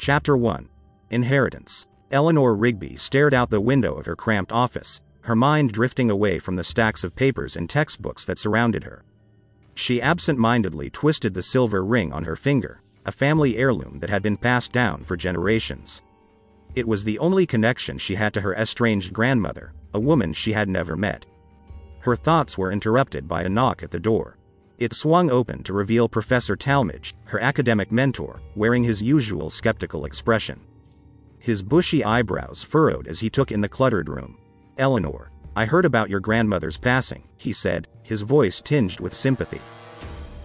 Chapter 1 Inheritance. Eleanor Rigby stared out the window of her cramped office, her mind drifting away from the stacks of papers and textbooks that surrounded her. She absent mindedly twisted the silver ring on her finger, a family heirloom that had been passed down for generations. It was the only connection she had to her estranged grandmother, a woman she had never met. Her thoughts were interrupted by a knock at the door. It swung open to reveal Professor Talmage, her academic mentor, wearing his usual skeptical expression. His bushy eyebrows furrowed as he took in the cluttered room. Eleanor, I heard about your grandmother's passing, he said, his voice tinged with sympathy.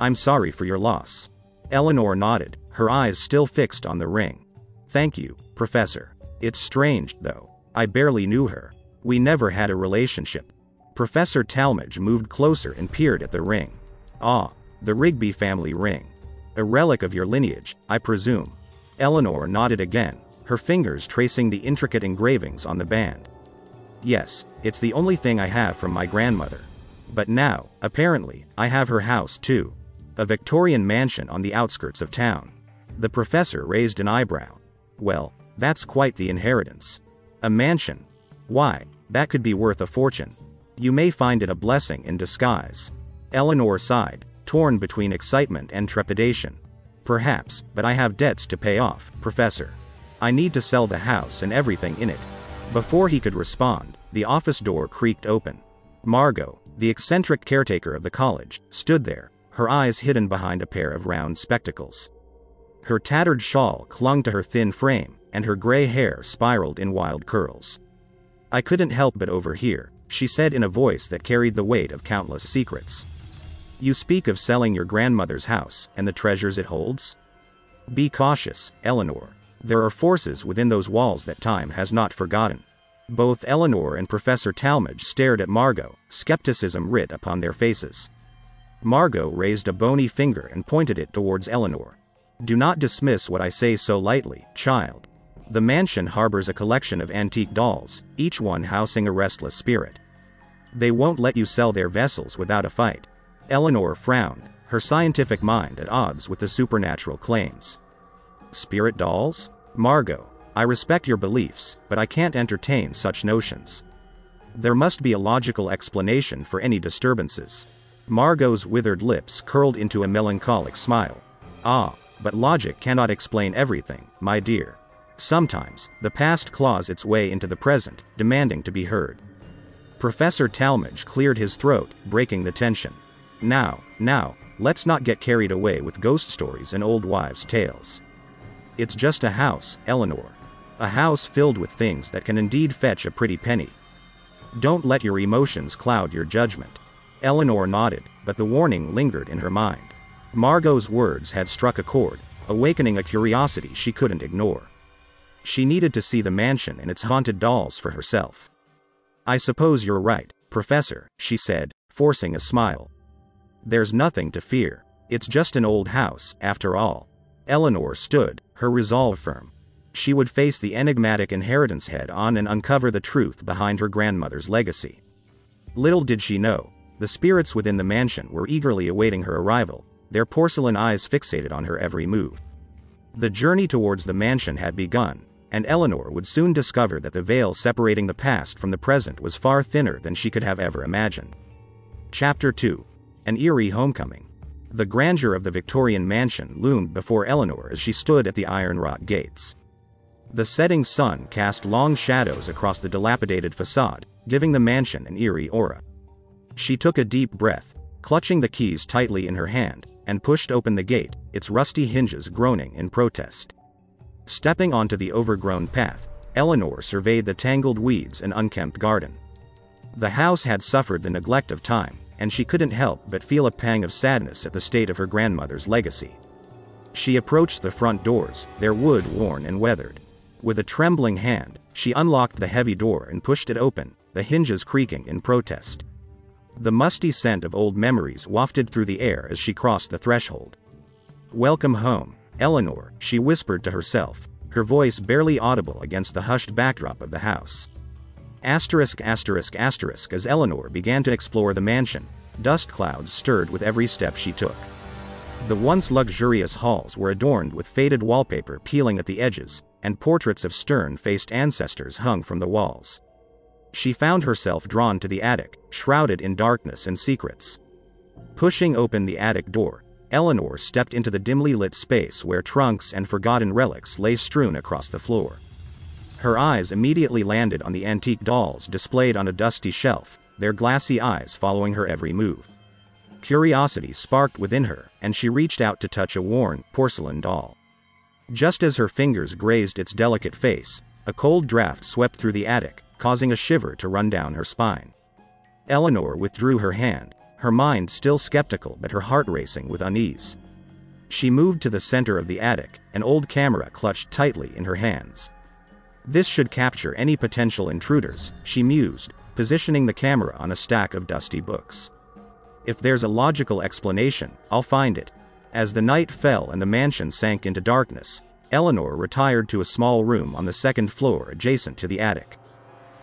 I'm sorry for your loss. Eleanor nodded, her eyes still fixed on the ring. Thank you, Professor. It's strange, though. I barely knew her. We never had a relationship. Professor Talmage moved closer and peered at the ring. Ah, the Rigby family ring. A relic of your lineage, I presume. Eleanor nodded again, her fingers tracing the intricate engravings on the band. Yes, it's the only thing I have from my grandmother. But now, apparently, I have her house too. A Victorian mansion on the outskirts of town. The professor raised an eyebrow. Well, that's quite the inheritance. A mansion. Why, that could be worth a fortune. You may find it a blessing in disguise. Eleanor sighed, torn between excitement and trepidation. Perhaps, but I have debts to pay off, Professor. I need to sell the house and everything in it. Before he could respond, the office door creaked open. Margot, the eccentric caretaker of the college, stood there, her eyes hidden behind a pair of round spectacles. Her tattered shawl clung to her thin frame, and her gray hair spiraled in wild curls. I couldn't help but overhear, she said in a voice that carried the weight of countless secrets. You speak of selling your grandmother's house and the treasures it holds? Be cautious, Eleanor. There are forces within those walls that time has not forgotten. Both Eleanor and Professor Talmage stared at Margot, skepticism writ upon their faces. Margot raised a bony finger and pointed it towards Eleanor. Do not dismiss what I say so lightly, child. The mansion harbors a collection of antique dolls, each one housing a restless spirit. They won't let you sell their vessels without a fight. Eleanor frowned, her scientific mind at odds with the supernatural claims. Spirit dolls? Margot, I respect your beliefs, but I can't entertain such notions. There must be a logical explanation for any disturbances. Margot's withered lips curled into a melancholic smile. Ah, but logic cannot explain everything, my dear. Sometimes, the past claws its way into the present, demanding to be heard. Professor Talmage cleared his throat, breaking the tension. Now, now, let's not get carried away with ghost stories and old wives' tales. It's just a house, Eleanor. A house filled with things that can indeed fetch a pretty penny. Don't let your emotions cloud your judgment. Eleanor nodded, but the warning lingered in her mind. Margot's words had struck a chord, awakening a curiosity she couldn't ignore. She needed to see the mansion and its haunted dolls for herself. I suppose you're right, Professor, she said, forcing a smile. There's nothing to fear. It's just an old house, after all. Eleanor stood, her resolve firm she would face the enigmatic inheritance head on and uncover the truth behind her grandmother's legacy. Little did she know, the spirits within the mansion were eagerly awaiting her arrival, their porcelain eyes fixated on her every move. The journey towards the mansion had begun, and Eleanor would soon discover that the veil separating the past from the present was far thinner than she could have ever imagined. Chapter 2 An Eerie Homecoming. The grandeur of the Victorian mansion loomed before Eleanor as she stood at the iron wrought gates. The setting sun cast long shadows across the dilapidated facade, giving the mansion an eerie aura. She took a deep breath, clutching the keys tightly in her hand, and pushed open the gate, its rusty hinges groaning in protest. Stepping onto the overgrown path, Eleanor surveyed the tangled weeds and unkempt garden. The house had suffered the neglect of time, and she couldn't help but feel a pang of sadness at the state of her grandmother's legacy. She approached the front doors, their wood worn and weathered. With a trembling hand, she unlocked the heavy door and pushed it open, the hinges creaking in protest. The musty scent of old memories wafted through the air as she crossed the threshold. Welcome home, Eleanor, she whispered to herself, her voice barely audible against the hushed backdrop of the house. Asterisk asterisk asterisk as Eleanor began to explore the mansion, dust clouds stirred with every step she took. The once luxurious halls were adorned with faded wallpaper peeling at the edges, and portraits of stern-faced ancestors hung from the walls. She found herself drawn to the attic, shrouded in darkness and secrets. Pushing open the attic door, Eleanor stepped into the dimly lit space where trunks and forgotten relics lay strewn across the floor. Her eyes immediately landed on the antique dolls displayed on a dusty shelf, their glassy eyes following her every move. Curiosity sparked within her, and she reached out to touch a worn, porcelain doll. Just as her fingers grazed its delicate face, a cold draft swept through the attic, causing a shiver to run down her spine. Eleanor withdrew her hand, her mind still skeptical but her heart racing with unease. She moved to the center of the attic, an old camera clutched tightly in her hands. This should capture any potential intruders, she mused, positioning the camera on a stack of dusty books. If there's a logical explanation, I'll find it, as the night fell and the mansion sank into darkness, Eleanor retired to a small room on the second floor adjacent to the attic.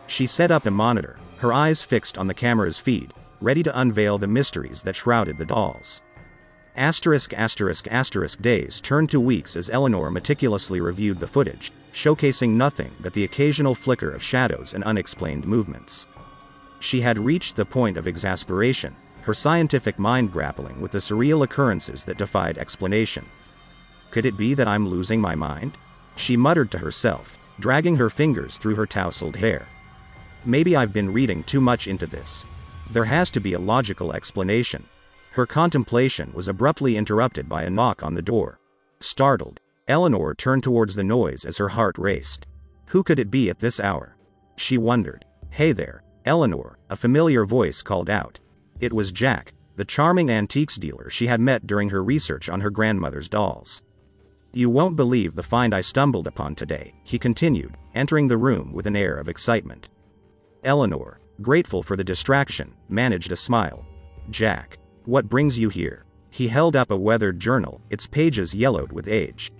She set up a monitor, her eyes fixed on the camera's feed, ready to unveil the mysteries that shrouded the dolls. Asterisk asterisk asterisk days turned to weeks as Eleanor meticulously reviewed the footage, showcasing nothing but the occasional flicker of shadows and unexplained movements. She had reached the point of exasperation, her scientific mind grappling with the surreal occurrences that defied explanation. Could it be that I'm losing my mind? She muttered to herself, dragging her fingers through her tousled hair. Maybe I've been reading too much into this. There has to be a logical explanation. Her contemplation was abruptly interrupted by a knock on the door. Startled, Eleanor turned towards the noise as her heart raced. Who could it be at this hour? She wondered. Hey there, Eleanor, a familiar voice called out. It was Jack, the charming antiques dealer she had met during her research on her grandmother's dolls. You won't believe the find I stumbled upon today, he continued, entering the room with an air of excitement. Eleanor, grateful for the distraction, managed a smile. Jack, what brings you here? He held up a weathered journal, its pages yellowed with age.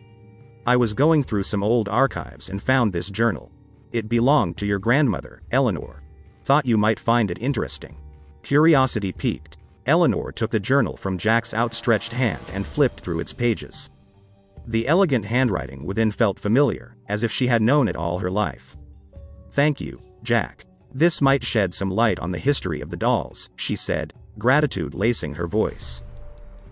I was going through some old archives and found this journal. It belonged to your grandmother, Eleanor. Thought you might find it interesting. Curiosity piqued, Eleanor took the journal from Jack's outstretched hand and flipped through its pages. The elegant handwriting within felt familiar, as if she had known it all her life. Thank you, Jack. This might shed some light on the history of the dolls, she said, gratitude lacing her voice.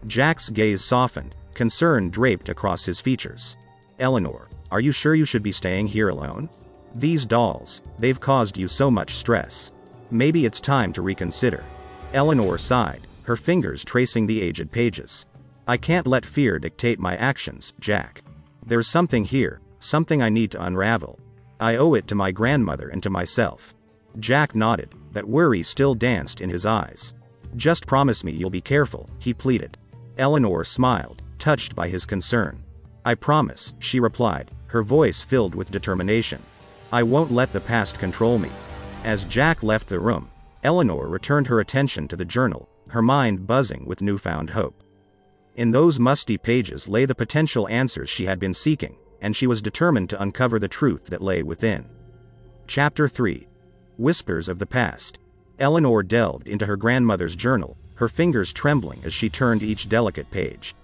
Jack's gaze softened, concern draped across his features. Eleanor, are you sure you should be staying here alone? These dolls, they've caused you so much stress. Maybe it's time to reconsider. Eleanor sighed, her fingers tracing the aged pages. I can't let fear dictate my actions, Jack. There's something here, something I need to unravel. I owe it to my grandmother and to myself. Jack nodded, but worry still danced in his eyes. Just promise me you'll be careful, he pleaded. Eleanor smiled, touched by his concern. I promise, she replied, her voice filled with determination. I won't let the past control me. As Jack left the room, Eleanor returned her attention to the journal, her mind buzzing with newfound hope. In those musty pages lay the potential answers she had been seeking, and she was determined to uncover the truth that lay within. Chapter 3 Whispers of the Past. Eleanor delved into her grandmother's journal, her fingers trembling as she turned each delicate page.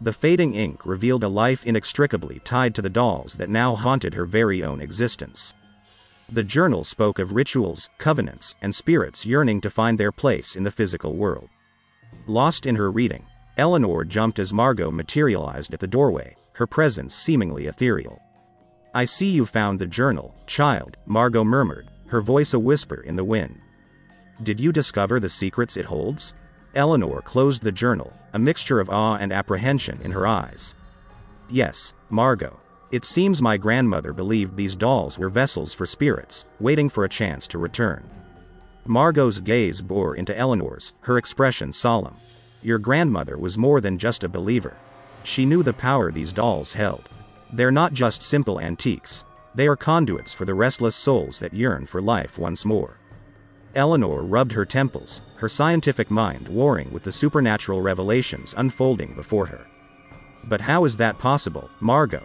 The fading ink revealed a life inextricably tied to the dolls that now haunted her very own existence. The journal spoke of rituals, covenants, and spirits yearning to find their place in the physical world. Lost in her reading, Eleanor jumped as Margot materialized at the doorway, her presence seemingly ethereal. I see you found the journal, child, Margot murmured, her voice a whisper in the wind. Did you discover the secrets it holds? Eleanor closed the journal, a mixture of awe and apprehension in her eyes. Yes, Margot. It seems my grandmother believed these dolls were vessels for spirits, waiting for a chance to return. Margot's gaze bore into Eleanor's, her expression solemn. Your grandmother was more than just a believer. She knew the power these dolls held. They're not just simple antiques, they are conduits for the restless souls that yearn for life once more. Eleanor rubbed her temples, her scientific mind warring with the supernatural revelations unfolding before her. But how is that possible, Margot?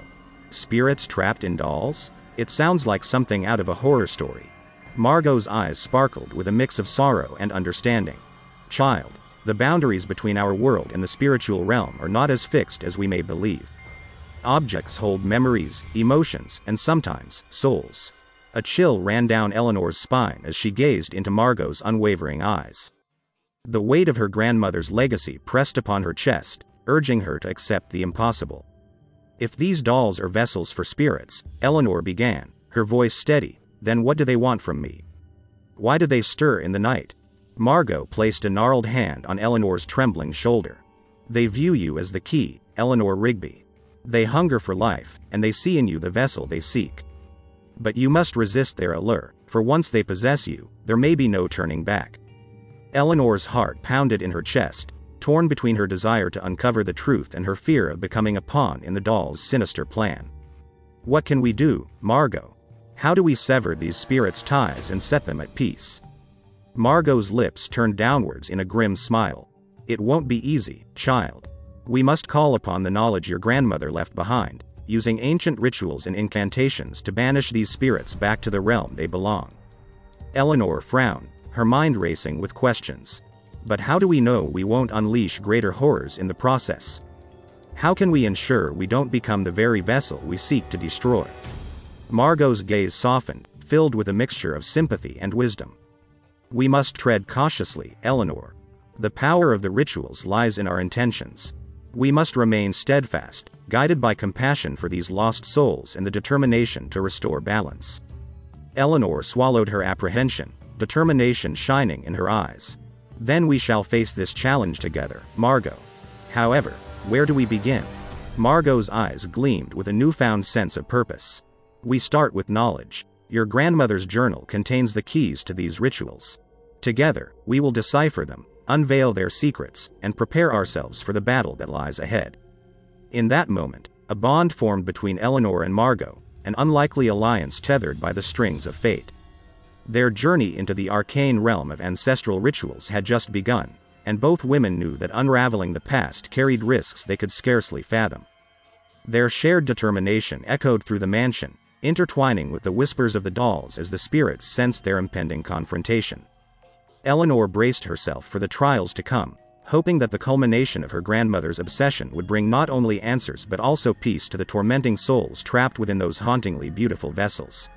Spirits trapped in dolls? It sounds like something out of a horror story. Margot's eyes sparkled with a mix of sorrow and understanding. Child, the boundaries between our world and the spiritual realm are not as fixed as we may believe. Objects hold memories, emotions, and sometimes, souls. A chill ran down Eleanor's spine as she gazed into Margot's unwavering eyes. The weight of her grandmother's legacy pressed upon her chest, urging her to accept the impossible. If these dolls are vessels for spirits, Eleanor began, her voice steady, then what do they want from me? Why do they stir in the night? Margot placed a gnarled hand on Eleanor's trembling shoulder. They view you as the key, Eleanor Rigby. They hunger for life, and they see in you the vessel they seek. But you must resist their allure, for once they possess you, there may be no turning back. Eleanor's heart pounded in her chest, torn between her desire to uncover the truth and her fear of becoming a pawn in the doll's sinister plan. What can we do, Margot? How do we sever these spirits' ties and set them at peace? Margot's lips turned downwards in a grim smile. It won't be easy, child. We must call upon the knowledge your grandmother left behind, using ancient rituals and incantations to banish these spirits back to the realm they belong. Eleanor frowned, her mind racing with questions. But how do we know we won't unleash greater horrors in the process? How can we ensure we don't become the very vessel we seek to destroy? Margot's gaze softened, filled with a mixture of sympathy and wisdom. We must tread cautiously, Eleanor. The power of the rituals lies in our intentions. We must remain steadfast, guided by compassion for these lost souls and the determination to restore balance. Eleanor swallowed her apprehension, determination shining in her eyes. Then we shall face this challenge together, Margot. However, where do we begin? Margot's eyes gleamed with a newfound sense of purpose. We start with knowledge. Your grandmother's journal contains the keys to these rituals. Together, we will decipher them, unveil their secrets, and prepare ourselves for the battle that lies ahead. In that moment, a bond formed between Eleanor and Margot, an unlikely alliance tethered by the strings of fate. Their journey into the arcane realm of ancestral rituals had just begun, and both women knew that unraveling the past carried risks they could scarcely fathom. Their shared determination echoed through the mansion, intertwining with the whispers of the dolls as the spirits sensed their impending confrontation. Eleanor braced herself for the trials to come, hoping that the culmination of her grandmother's obsession would bring not only answers but also peace to the tormenting souls trapped within those hauntingly beautiful vessels.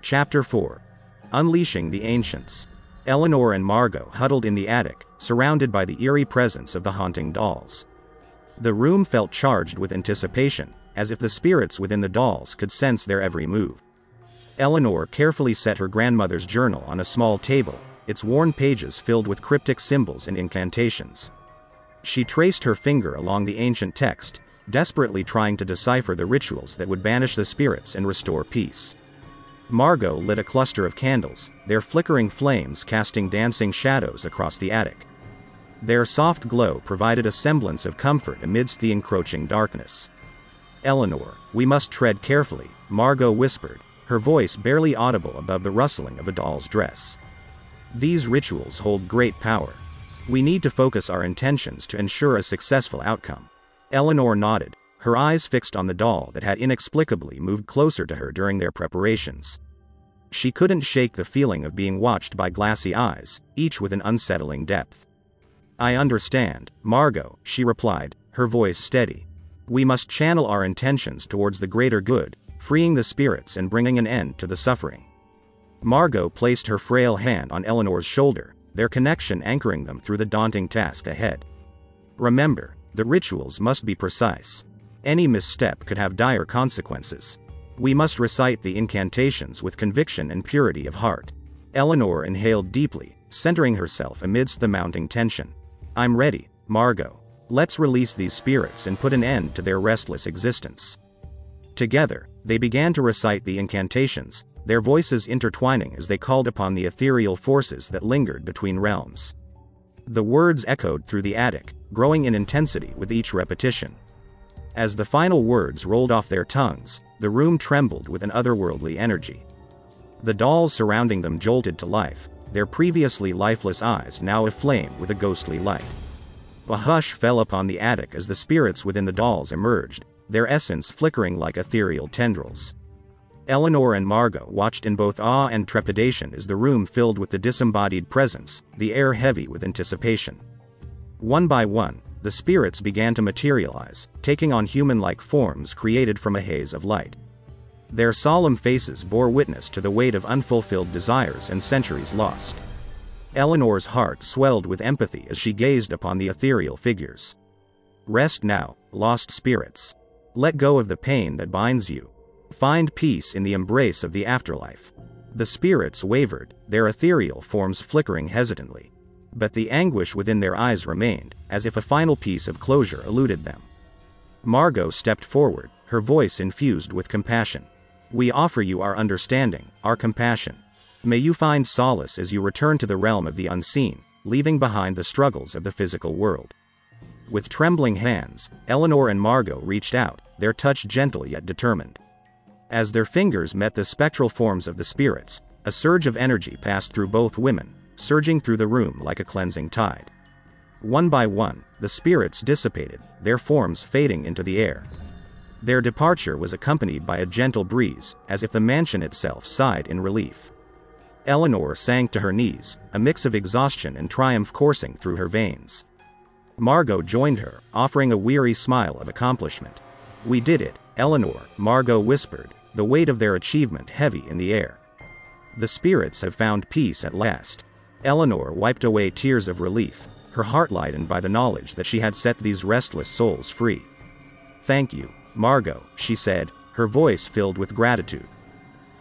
Chapter 4 Unleashing the Ancients. Eleanor and Margot huddled in the attic, surrounded by the eerie presence of the haunting dolls. The room felt charged with anticipation, as if the spirits within the dolls could sense their every move. Eleanor carefully set her grandmother's journal on a small table, its worn pages filled with cryptic symbols and incantations. She traced her finger along the ancient text, desperately trying to decipher the rituals that would banish the spirits and restore peace. Margot lit a cluster of candles, their flickering flames casting dancing shadows across the attic. Their soft glow provided a semblance of comfort amidst the encroaching darkness. Eleanor, we must tread carefully, Margot whispered, her voice barely audible above the rustling of a doll's dress. These rituals hold great power. We need to focus our intentions to ensure a successful outcome. Eleanor nodded, her eyes fixed on the doll that had inexplicably moved closer to her during their preparations. She couldn't shake the feeling of being watched by glassy eyes, each with an unsettling depth. I understand, Margot, she replied, her voice steady. We must channel our intentions towards the greater good, freeing the spirits and bringing an end to the suffering. Margot placed her frail hand on Eleanor's shoulder, their connection anchoring them through the daunting task ahead. Remember, the rituals must be precise. Any misstep could have dire consequences. We must recite the incantations with conviction and purity of heart. Eleanor inhaled deeply, centering herself amidst the mounting tension. I'm ready, Margot. Let's release these spirits and put an end to their restless existence. Together, they began to recite the incantations, their voices intertwining as they called upon the ethereal forces that lingered between realms. The words echoed through the attic, growing in intensity with each repetition. As the final words rolled off their tongues, the room trembled with an otherworldly energy. The dolls surrounding them jolted to life, their previously lifeless eyes now aflame with a ghostly light. A hush fell upon the attic as the spirits within the dolls emerged, their essence flickering like ethereal tendrils. Eleanor and Margot watched in both awe and trepidation as the room filled with the disembodied presence, the air heavy with anticipation. One by one, the spirits began to materialize, taking on human-like forms created from a haze of light. Their solemn faces bore witness to the weight of unfulfilled desires and centuries lost. Eleanor's heart swelled with empathy as she gazed upon the ethereal figures. Rest now, lost spirits. Let go of the pain that binds you. Find peace in the embrace of the afterlife. The spirits wavered, their ethereal forms flickering hesitantly. But the anguish within their eyes remained, as if a final piece of closure eluded them. Margot stepped forward, her voice infused with compassion. We offer you our understanding, our compassion. May you find solace as you return to the realm of the unseen, leaving behind the struggles of the physical world. With trembling hands, Eleanor and Margot reached out, their touch gentle yet determined. As their fingers met the spectral forms of the spirits, a surge of energy passed through both women, surging through the room like a cleansing tide. One by one, the spirits dissipated, their forms fading into the air. Their departure was accompanied by a gentle breeze, as if the mansion itself sighed in relief. Eleanor sank to her knees, a mix of exhaustion and triumph coursing through her veins. Margot joined her, offering a weary smile of accomplishment. We did it, Eleanor, Margot whispered, the weight of their achievement heavy in the air. The spirits have found peace at last. Eleanor wiped away tears of relief, her heart lightened by the knowledge that she had set these restless souls free. Thank you, Margot, she said, her voice filled with gratitude.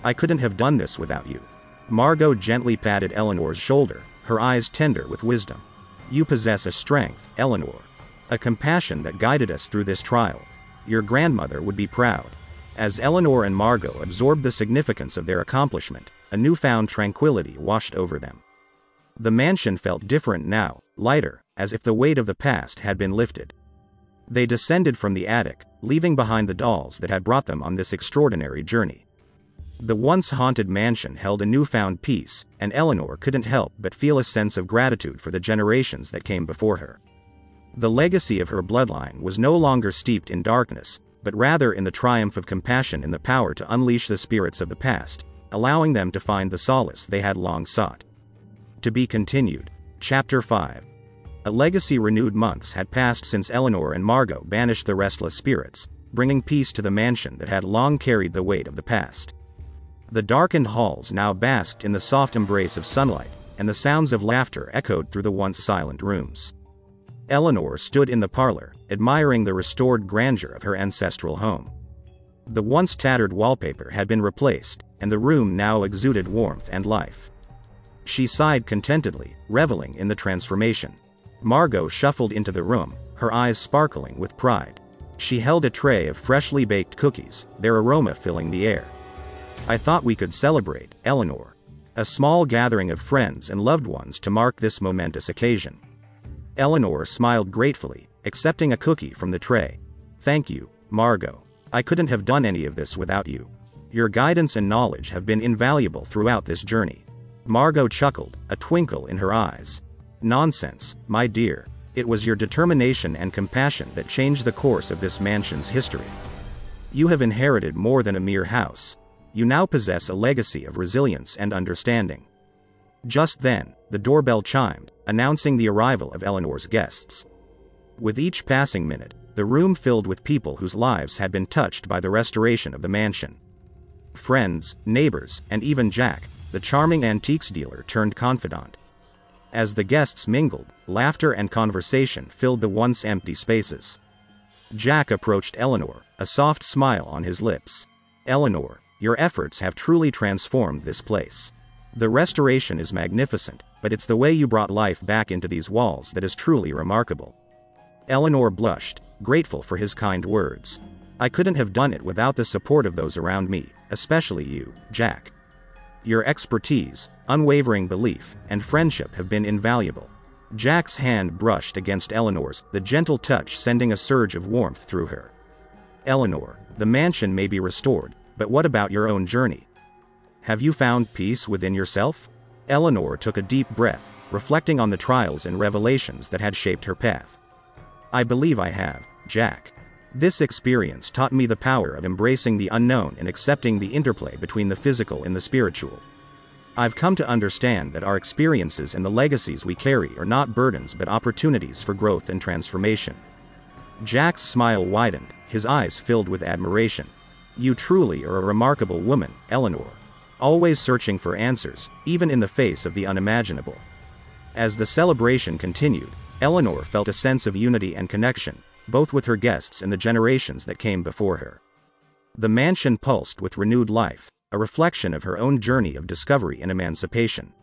I couldn't have done this without you. Margot gently patted Eleanor's shoulder, her eyes tender with wisdom. You possess a strength, Eleanor. A compassion that guided us through this trial. Your grandmother would be proud. As Eleanor and Margot absorbed the significance of their accomplishment, a newfound tranquility washed over them. The mansion felt different now, lighter, as if the weight of the past had been lifted. They descended from the attic, leaving behind the dolls that had brought them on this extraordinary journey. The once haunted mansion held a newfound peace, and Eleanor couldn't help but feel a sense of gratitude for the generations that came before her. The legacy of her bloodline was no longer steeped in darkness, but rather in the triumph of compassion and the power to unleash the spirits of the past, allowing them to find the solace they had long sought. To be continued. Chapter 5. A legacy renewed months had passed since Eleanor and Margot banished the restless spirits, bringing peace to the mansion that had long carried the weight of the past. The darkened halls now basked in the soft embrace of sunlight, and the sounds of laughter echoed through the once silent rooms. Eleanor stood in the parlor, admiring the restored grandeur of her ancestral home. The once tattered wallpaper had been replaced, and the room now exuded warmth and life. She sighed contentedly, reveling in the transformation. Margot shuffled into the room, her eyes sparkling with pride. She held a tray of freshly baked cookies, their aroma filling the air. I thought we could celebrate, Eleanor. A small gathering of friends and loved ones to mark this momentous occasion. Eleanor smiled gratefully, accepting a cookie from the tray. Thank you, Margot. I couldn't have done any of this without you. Your guidance and knowledge have been invaluable throughout this journey. Margot chuckled, a twinkle in her eyes. Nonsense, my dear. It was your determination and compassion that changed the course of this mansion's history. You have inherited more than a mere house. You now possess a legacy of resilience and understanding. Just then, the doorbell chimed, announcing the arrival of Eleanor's guests. With each passing minute, the room filled with people whose lives had been touched by the restoration of the mansion. Friends, neighbors, and even Jack, the charming antiques dealer turned confidant. As the guests mingled, laughter and conversation filled the once empty spaces. Jack approached Eleanor, a soft smile on his lips. Eleanor, your efforts have truly transformed this place. The restoration is magnificent, but it's the way you brought life back into these walls that is truly remarkable. Eleanor blushed, grateful for his kind words. I couldn't have done it without the support of those around me, especially you, Jack. Your expertise, unwavering belief, and friendship have been invaluable. Jack's hand brushed against Eleanor's, the gentle touch sending a surge of warmth through her. Eleanor, the mansion may be restored, but what about your own journey? Have you found peace within yourself? Eleanor took a deep breath, reflecting on the trials and revelations that had shaped her path. I believe I have, Jack. This experience taught me the power of embracing the unknown and accepting the interplay between the physical and the spiritual. I've come to understand that our experiences and the legacies we carry are not burdens but opportunities for growth and transformation. Jack's smile widened, his eyes filled with admiration. You truly are a remarkable woman, Eleanor. Always searching for answers, even in the face of the unimaginable. As the celebration continued, Eleanor felt a sense of unity and connection, both with her guests and the generations that came before her. The mansion pulsed with renewed life, a reflection of her own journey of discovery and emancipation.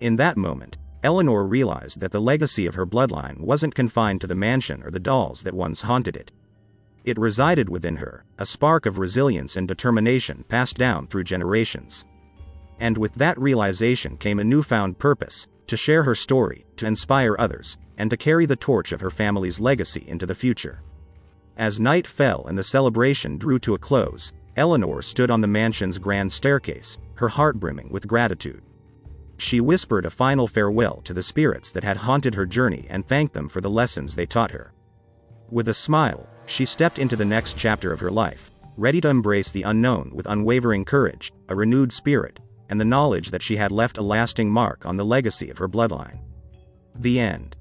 In that moment, Eleanor realized that the legacy of her bloodline wasn't confined to the mansion or the dolls that once haunted it. It resided within her, a spark of resilience and determination passed down through generations. And with that realization came a newfound purpose to share her story, to inspire others, and to carry the torch of her family's legacy into the future. As night fell and the celebration drew to a close, Eleanor stood on the mansion's grand staircase, her heart brimming with gratitude. She whispered a final farewell to the spirits that had haunted her journey and thanked them for the lessons they taught her. With a smile, she stepped into the next chapter of her life, ready to embrace the unknown with unwavering courage, a renewed spirit, and the knowledge that she had left a lasting mark on the legacy of her bloodline. The end.